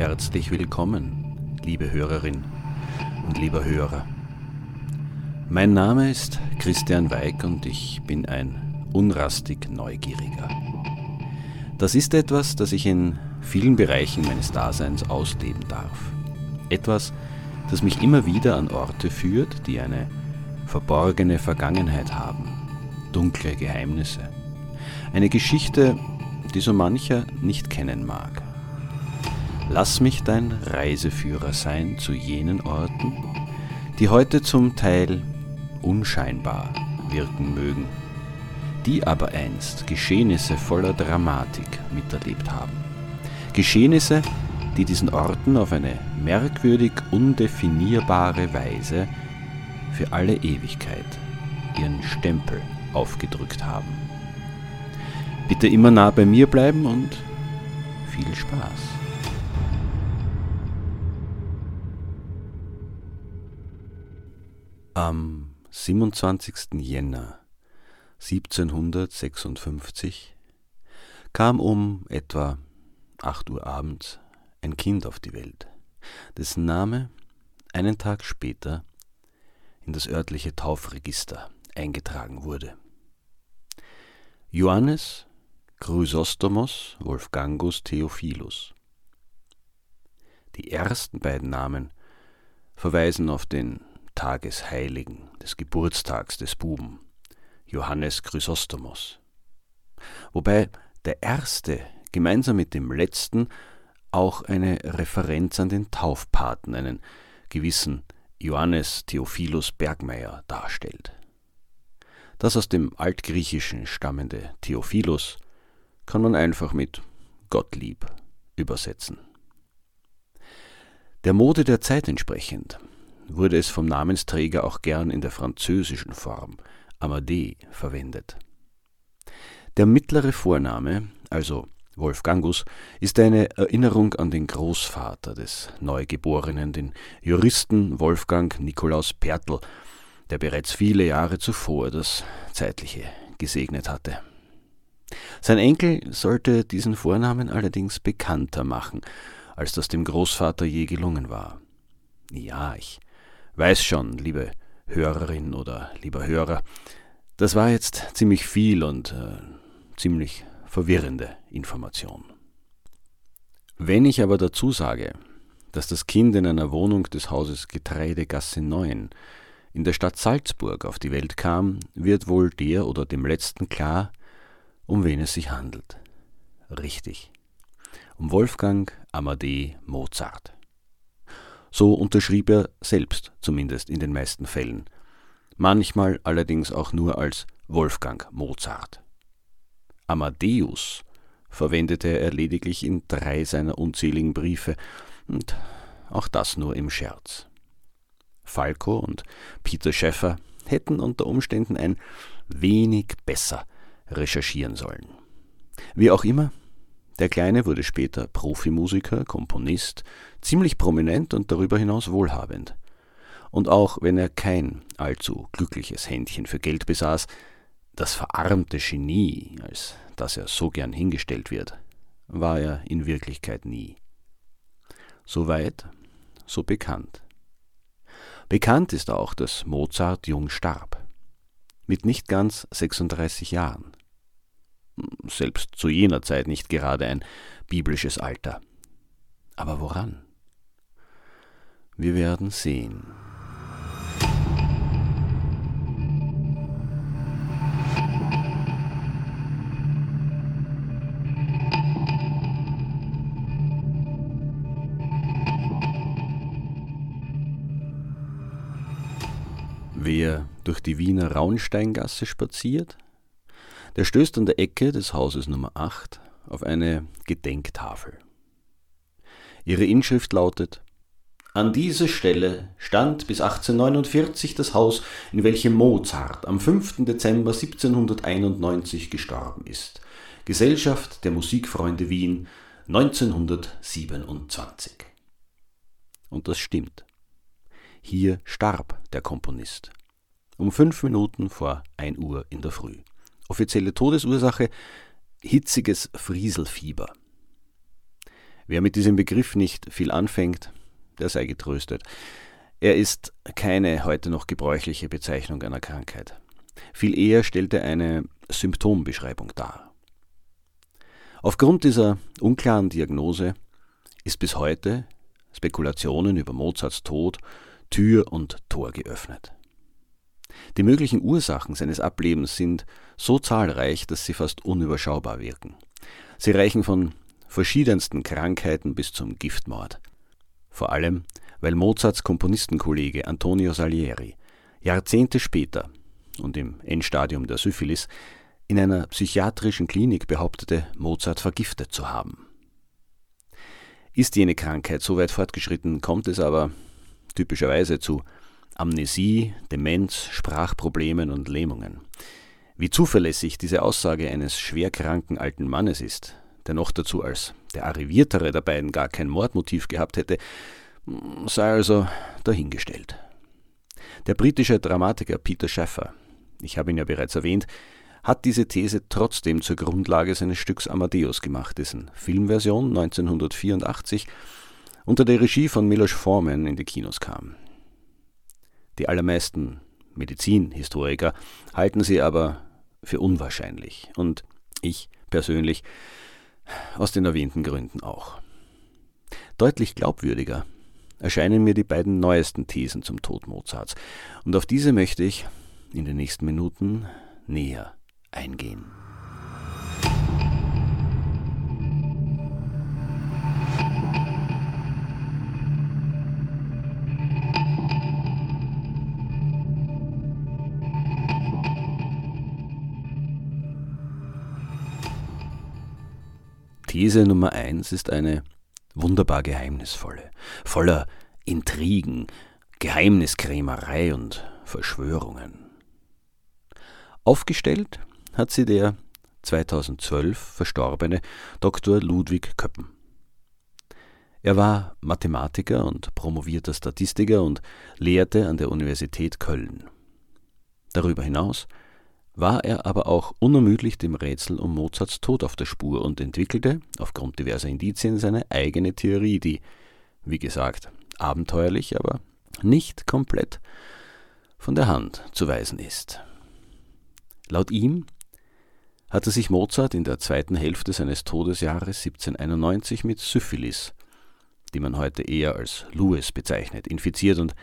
Herzlich willkommen, liebe Hörerin und lieber Hörer. Mein Name ist Christian Weig und ich bin ein unrastig Neugieriger. Das ist etwas, das ich in vielen Bereichen meines Daseins ausleben darf. Etwas, das mich immer wieder an Orte führt, die eine verborgene Vergangenheit haben, dunkle Geheimnisse. Eine Geschichte, die so mancher nicht kennen mag. Lass mich dein Reiseführer sein zu jenen Orten, die heute zum Teil unscheinbar wirken mögen, die aber einst Geschehnisse voller Dramatik miterlebt haben. Geschehnisse, die diesen Orten auf eine merkwürdig undefinierbare Weise für alle Ewigkeit ihren Stempel aufgedrückt haben. Bitte immer nah bei mir bleiben und viel Spaß. Am 27. Jänner 1756 kam um etwa 8 Uhr abends ein Kind auf die Welt, dessen Name einen Tag später in das örtliche Taufregister eingetragen wurde. Johannes Chrysostomos Wolfgangus Theophilus. Die ersten beiden Namen verweisen auf den Tagesheiligen des Geburtstags des Buben, Johannes Chrysostomos. Wobei der erste gemeinsam mit dem letzten auch eine Referenz an den Taufpaten, einen gewissen Johannes Theophilus Bergmeier, darstellt. Das aus dem Altgriechischen stammende Theophilus kann man einfach mit Gottlieb übersetzen. Der Mode der Zeit entsprechend wurde es vom Namensträger auch gern in der französischen Form Amadee verwendet. Der mittlere Vorname, also Wolfgangus, ist eine Erinnerung an den Großvater des Neugeborenen, den Juristen Wolfgang Nikolaus Pertl, der bereits viele Jahre zuvor das Zeitliche gesegnet hatte. Sein Enkel sollte diesen Vornamen allerdings bekannter machen, als das dem Großvater je gelungen war. Ja, ich weiß schon, liebe Hörerin oder lieber Hörer, das war jetzt ziemlich viel und äh, ziemlich verwirrende Information. Wenn ich aber dazu sage, dass das Kind in einer Wohnung des Hauses Getreidegasse 9 in der Stadt Salzburg auf die Welt kam, wird wohl der oder dem Letzten klar, um wen es sich handelt. Richtig. Um Wolfgang Amadee Mozart. So unterschrieb er selbst, zumindest in den meisten Fällen, manchmal allerdings auch nur als Wolfgang Mozart. Amadeus verwendete er lediglich in drei seiner unzähligen Briefe, und auch das nur im Scherz. Falco und Peter Schäffer hätten unter Umständen ein wenig besser recherchieren sollen. Wie auch immer, der Kleine wurde später Profimusiker, Komponist, ziemlich prominent und darüber hinaus wohlhabend. Und auch wenn er kein allzu glückliches Händchen für Geld besaß, das verarmte Genie, als das er so gern hingestellt wird, war er in Wirklichkeit nie. So weit, so bekannt. Bekannt ist auch, dass Mozart jung starb, mit nicht ganz 36 Jahren selbst zu jener Zeit nicht gerade ein biblisches Alter. Aber woran? Wir werden sehen. Wer durch die Wiener Raunsteingasse spaziert, der stößt an der Ecke des Hauses Nummer 8 auf eine Gedenktafel. Ihre Inschrift lautet An diese Stelle stand bis 1849 das Haus, in welchem Mozart am 5. Dezember 1791 gestorben ist. Gesellschaft der Musikfreunde Wien 1927. Und das stimmt. Hier starb der Komponist. Um fünf Minuten vor ein Uhr in der Früh. Offizielle Todesursache hitziges Frieselfieber. Wer mit diesem Begriff nicht viel anfängt, der sei getröstet. Er ist keine heute noch gebräuchliche Bezeichnung einer Krankheit. Viel eher stellt er eine Symptombeschreibung dar. Aufgrund dieser unklaren Diagnose ist bis heute Spekulationen über Mozarts Tod Tür und Tor geöffnet. Die möglichen Ursachen seines Ablebens sind so zahlreich, dass sie fast unüberschaubar wirken. Sie reichen von verschiedensten Krankheiten bis zum Giftmord. Vor allem, weil Mozarts Komponistenkollege Antonio Salieri Jahrzehnte später und im Endstadium der Syphilis in einer psychiatrischen Klinik behauptete, Mozart vergiftet zu haben. Ist jene Krankheit so weit fortgeschritten, kommt es aber typischerweise zu Amnesie, Demenz, Sprachproblemen und Lähmungen. Wie zuverlässig diese Aussage eines schwerkranken alten Mannes ist, der noch dazu als der arriviertere der beiden gar kein Mordmotiv gehabt hätte, sei also dahingestellt. Der britische Dramatiker Peter Shaffer, ich habe ihn ja bereits erwähnt, hat diese These trotzdem zur Grundlage seines Stücks Amadeus gemacht, dessen Filmversion 1984 unter der Regie von Milos Forman in die Kinos kam. Die allermeisten Medizinhistoriker halten sie aber für unwahrscheinlich und ich persönlich aus den erwähnten Gründen auch. Deutlich glaubwürdiger erscheinen mir die beiden neuesten Thesen zum Tod Mozarts, und auf diese möchte ich in den nächsten Minuten näher eingehen. These Nummer eins ist eine wunderbar geheimnisvolle, voller Intrigen, Geheimniskrämerei und Verschwörungen. Aufgestellt hat sie der 2012 verstorbene Dr. Ludwig Köppen. Er war Mathematiker und promovierter Statistiker und lehrte an der Universität Köln. Darüber hinaus war er aber auch unermüdlich dem Rätsel um Mozarts Tod auf der Spur und entwickelte, aufgrund diverser Indizien, seine eigene Theorie, die, wie gesagt, abenteuerlich, aber nicht komplett von der Hand zu weisen ist. Laut ihm hatte sich Mozart in der zweiten Hälfte seines Todesjahres 1791 mit Syphilis, die man heute eher als Louis bezeichnet, infiziert und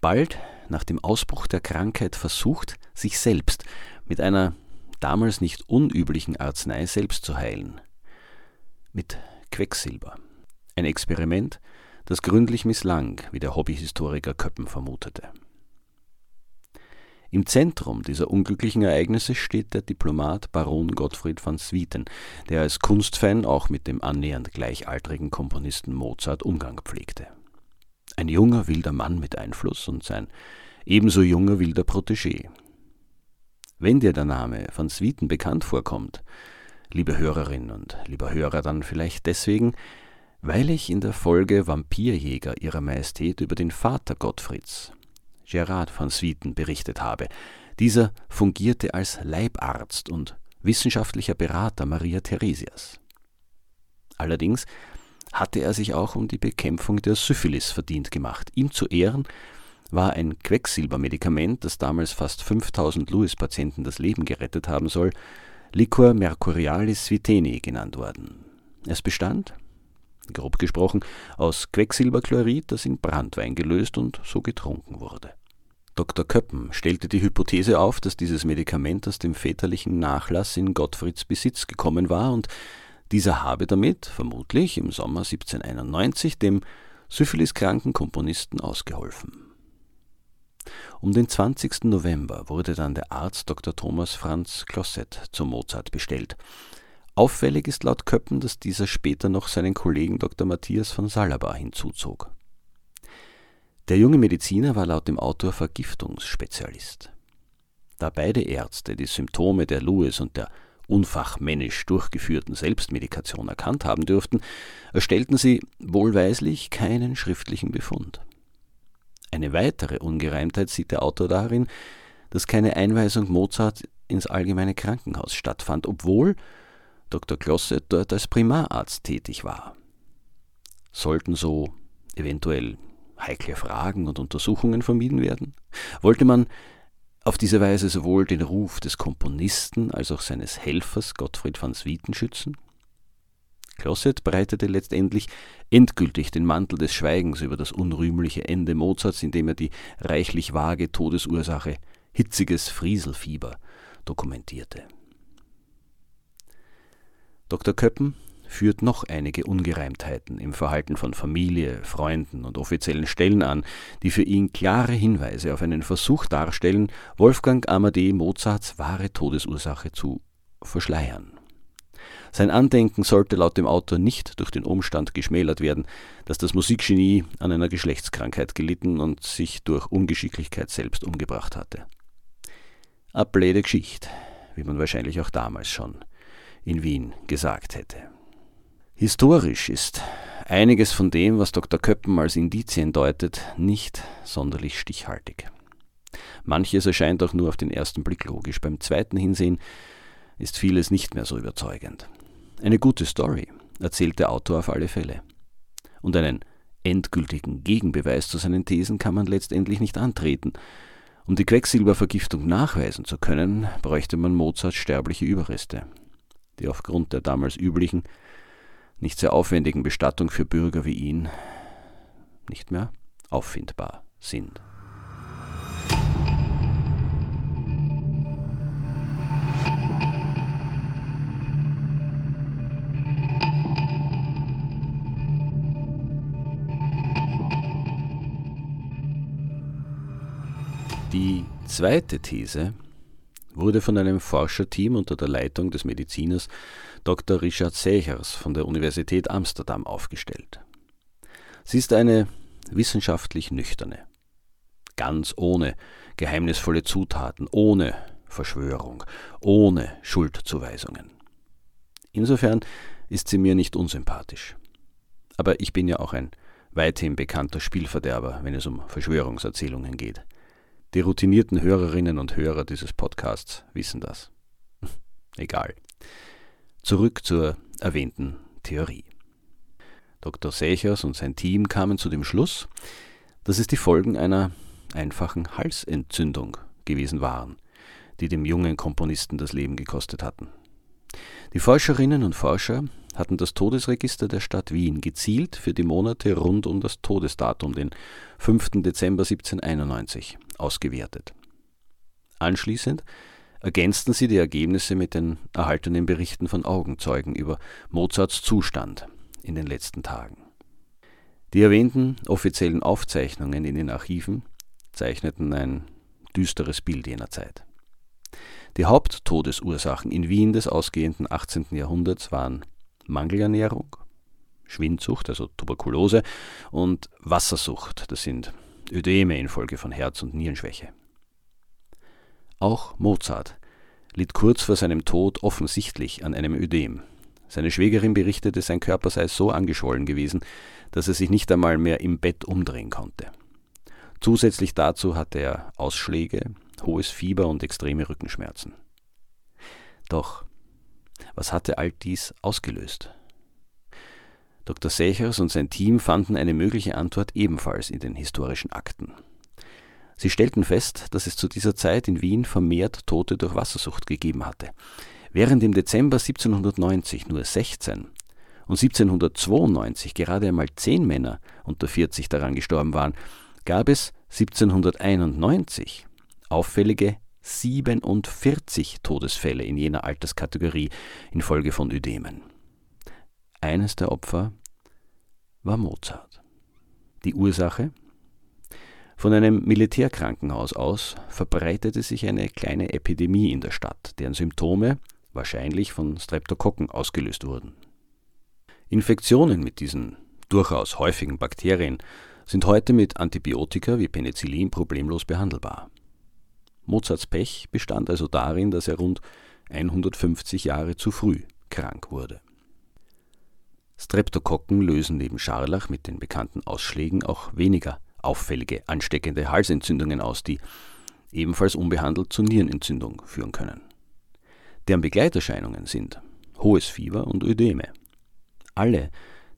bald nach dem Ausbruch der Krankheit versucht, sich selbst mit einer damals nicht unüblichen Arznei selbst zu heilen. Mit Quecksilber. Ein Experiment, das gründlich misslang, wie der Hobbyhistoriker Köppen vermutete. Im Zentrum dieser unglücklichen Ereignisse steht der Diplomat Baron Gottfried van Swieten, der als Kunstfan auch mit dem annähernd gleichaltrigen Komponisten Mozart Umgang pflegte. Ein junger wilder Mann mit Einfluss und sein ebenso junger wilder Protégé. Wenn dir der Name van Swieten bekannt vorkommt, liebe Hörerin und lieber Hörer, dann vielleicht deswegen, weil ich in der Folge Vampirjäger ihrer Majestät über den Vater Gottfrieds, Gerard van Swieten, berichtet habe. Dieser fungierte als Leibarzt und wissenschaftlicher Berater Maria Theresias. Allerdings hatte er sich auch um die Bekämpfung der Syphilis verdient gemacht. Ihm zu Ehren war ein Quecksilbermedikament, das damals fast 5000 Louis-Patienten das Leben gerettet haben soll, Liquor mercurialis sviteni genannt worden. Es bestand, grob gesprochen, aus Quecksilberchlorid, das in Brandwein gelöst und so getrunken wurde. Dr. Köppen stellte die Hypothese auf, dass dieses Medikament aus dem väterlichen Nachlass in Gottfrieds Besitz gekommen war und dieser habe damit, vermutlich im Sommer 1791, dem syphiliskranken Komponisten ausgeholfen. Um den 20. November wurde dann der Arzt Dr. Thomas Franz Closet zu Mozart bestellt. Auffällig ist laut Köppen, dass dieser später noch seinen Kollegen Dr. Matthias von Salabar hinzuzog. Der junge Mediziner war laut dem Autor Vergiftungsspezialist. Da beide Ärzte die Symptome der Louis und der unfachmännisch durchgeführten Selbstmedikation erkannt haben dürften, erstellten sie wohlweislich keinen schriftlichen Befund. Eine weitere Ungereimtheit sieht der Autor darin, dass keine Einweisung Mozart ins allgemeine Krankenhaus stattfand, obwohl Dr. Klosse dort als Primararzt tätig war. Sollten so eventuell heikle Fragen und Untersuchungen vermieden werden? Wollte man auf diese Weise sowohl den Ruf des Komponisten als auch seines Helfers Gottfried van Swieten schützen? Closet breitete letztendlich endgültig den Mantel des Schweigens über das unrühmliche Ende Mozarts, indem er die reichlich vage Todesursache hitziges Frieselfieber dokumentierte. Dr. Köppen führt noch einige Ungereimtheiten im Verhalten von Familie, Freunden und offiziellen Stellen an, die für ihn klare Hinweise auf einen Versuch darstellen, Wolfgang Amadee Mozarts wahre Todesursache zu verschleiern. Sein Andenken sollte laut dem Autor nicht durch den Umstand geschmälert werden, dass das Musikgenie an einer Geschlechtskrankheit gelitten und sich durch Ungeschicklichkeit selbst umgebracht hatte. A blöde Geschichte, wie man wahrscheinlich auch damals schon in Wien gesagt hätte. Historisch ist einiges von dem, was Dr. Köppen als Indizien deutet, nicht sonderlich stichhaltig. Manches erscheint auch nur auf den ersten Blick logisch. Beim zweiten Hinsehen ist vieles nicht mehr so überzeugend. Eine gute Story, erzählt der Autor auf alle Fälle. Und einen endgültigen Gegenbeweis zu seinen Thesen kann man letztendlich nicht antreten. Um die Quecksilbervergiftung nachweisen zu können, bräuchte man Mozarts sterbliche Überreste, die aufgrund der damals üblichen nicht sehr aufwendigen Bestattung für Bürger wie ihn nicht mehr auffindbar sind. Zweite These wurde von einem Forscherteam unter der Leitung des Mediziners Dr. Richard Sechers von der Universität Amsterdam aufgestellt. Sie ist eine wissenschaftlich nüchterne, ganz ohne geheimnisvolle Zutaten, ohne Verschwörung, ohne Schuldzuweisungen. Insofern ist sie mir nicht unsympathisch. Aber ich bin ja auch ein weithin bekannter Spielverderber, wenn es um Verschwörungserzählungen geht. Die routinierten Hörerinnen und Hörer dieses Podcasts wissen das. Egal. Zurück zur erwähnten Theorie. Dr. Sechers und sein Team kamen zu dem Schluss, dass es die Folgen einer einfachen Halsentzündung gewesen waren, die dem jungen Komponisten das Leben gekostet hatten. Die Forscherinnen und Forscher hatten das Todesregister der Stadt Wien gezielt für die Monate rund um das Todesdatum, den 5. Dezember 1791, ausgewertet. Anschließend ergänzten sie die Ergebnisse mit den erhaltenen Berichten von Augenzeugen über Mozarts Zustand in den letzten Tagen. Die erwähnten offiziellen Aufzeichnungen in den Archiven zeichneten ein düsteres Bild jener Zeit. Die Haupttodesursachen in Wien des ausgehenden 18. Jahrhunderts waren Mangelernährung, Schwindsucht, also Tuberkulose, und Wassersucht, das sind Ödeme infolge von Herz- und Nierenschwäche. Auch Mozart litt kurz vor seinem Tod offensichtlich an einem Ödem. Seine Schwägerin berichtete, sein Körper sei so angeschwollen gewesen, dass er sich nicht einmal mehr im Bett umdrehen konnte. Zusätzlich dazu hatte er Ausschläge, hohes Fieber und extreme Rückenschmerzen. Doch was hatte all dies ausgelöst? Dr. Sechers und sein Team fanden eine mögliche Antwort ebenfalls in den historischen Akten. Sie stellten fest, dass es zu dieser Zeit in Wien vermehrt Tote durch Wassersucht gegeben hatte. Während im Dezember 1790 nur 16 und 1792 gerade einmal 10 Männer unter 40 daran gestorben waren, gab es 1791 auffällige 47 Todesfälle in jener Alterskategorie infolge von Ödemen. Eines der Opfer war Mozart. Die Ursache? Von einem Militärkrankenhaus aus verbreitete sich eine kleine Epidemie in der Stadt, deren Symptome wahrscheinlich von Streptokokken ausgelöst wurden. Infektionen mit diesen durchaus häufigen Bakterien sind heute mit Antibiotika wie Penicillin problemlos behandelbar. Mozarts Pech bestand also darin, dass er rund 150 Jahre zu früh krank wurde. Streptokokken lösen neben Scharlach mit den bekannten Ausschlägen auch weniger auffällige ansteckende Halsentzündungen aus, die ebenfalls unbehandelt zu Nierenentzündung führen können. Deren Begleiterscheinungen sind hohes Fieber und Ödeme. Alle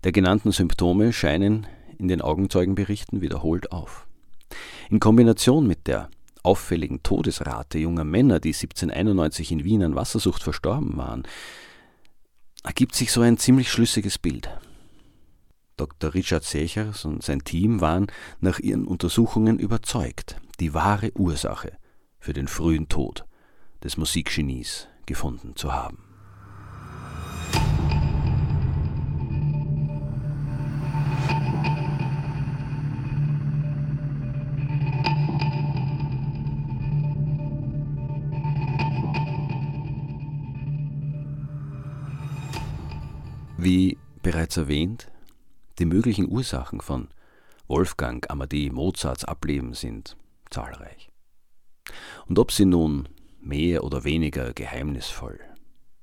der genannten Symptome scheinen in den Augenzeugenberichten wiederholt auf. In Kombination mit der auffälligen Todesrate junger Männer, die 1791 in Wien an Wassersucht verstorben waren, ergibt sich so ein ziemlich schlüssiges Bild. Dr. Richard Sechers und sein Team waren nach ihren Untersuchungen überzeugt, die wahre Ursache für den frühen Tod des Musikgenies gefunden zu haben. Wie bereits erwähnt, die möglichen Ursachen von Wolfgang Amadee Mozarts Ableben sind zahlreich. Und ob sie nun mehr oder weniger geheimnisvoll,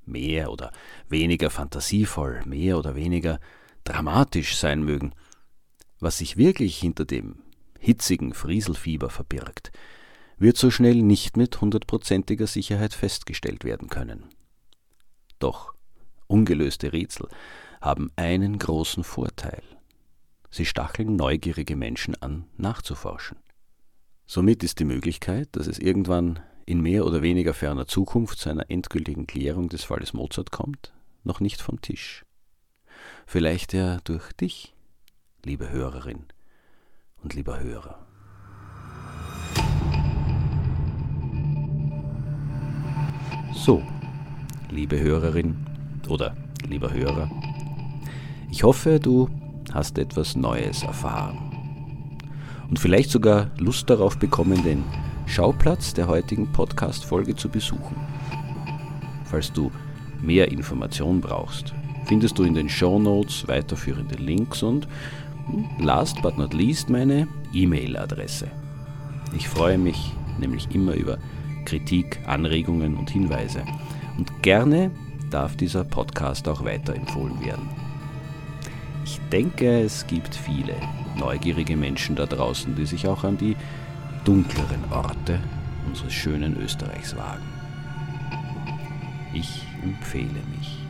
mehr oder weniger fantasievoll, mehr oder weniger dramatisch sein mögen, was sich wirklich hinter dem hitzigen Frieselfieber verbirgt, wird so schnell nicht mit hundertprozentiger Sicherheit festgestellt werden können. Doch ungelöste Rätsel haben einen großen Vorteil. Sie stacheln neugierige Menschen an, nachzuforschen. Somit ist die Möglichkeit, dass es irgendwann in mehr oder weniger ferner Zukunft zu einer endgültigen Klärung des Falles Mozart kommt, noch nicht vom Tisch. Vielleicht ja durch dich, liebe Hörerin und lieber Hörer. So, liebe Hörerin oder lieber Hörer, ich hoffe, du hast etwas Neues erfahren und vielleicht sogar Lust darauf bekommen, den Schauplatz der heutigen Podcast-Folge zu besuchen. Falls du mehr Informationen brauchst, findest du in den Show Notes weiterführende Links und hm, last but not least meine E-Mail-Adresse. Ich freue mich nämlich immer über Kritik, Anregungen und Hinweise. Und gerne darf dieser Podcast auch weiterempfohlen werden. Ich denke, es gibt viele neugierige Menschen da draußen, die sich auch an die dunkleren Orte unseres schönen Österreichs wagen. Ich empfehle mich.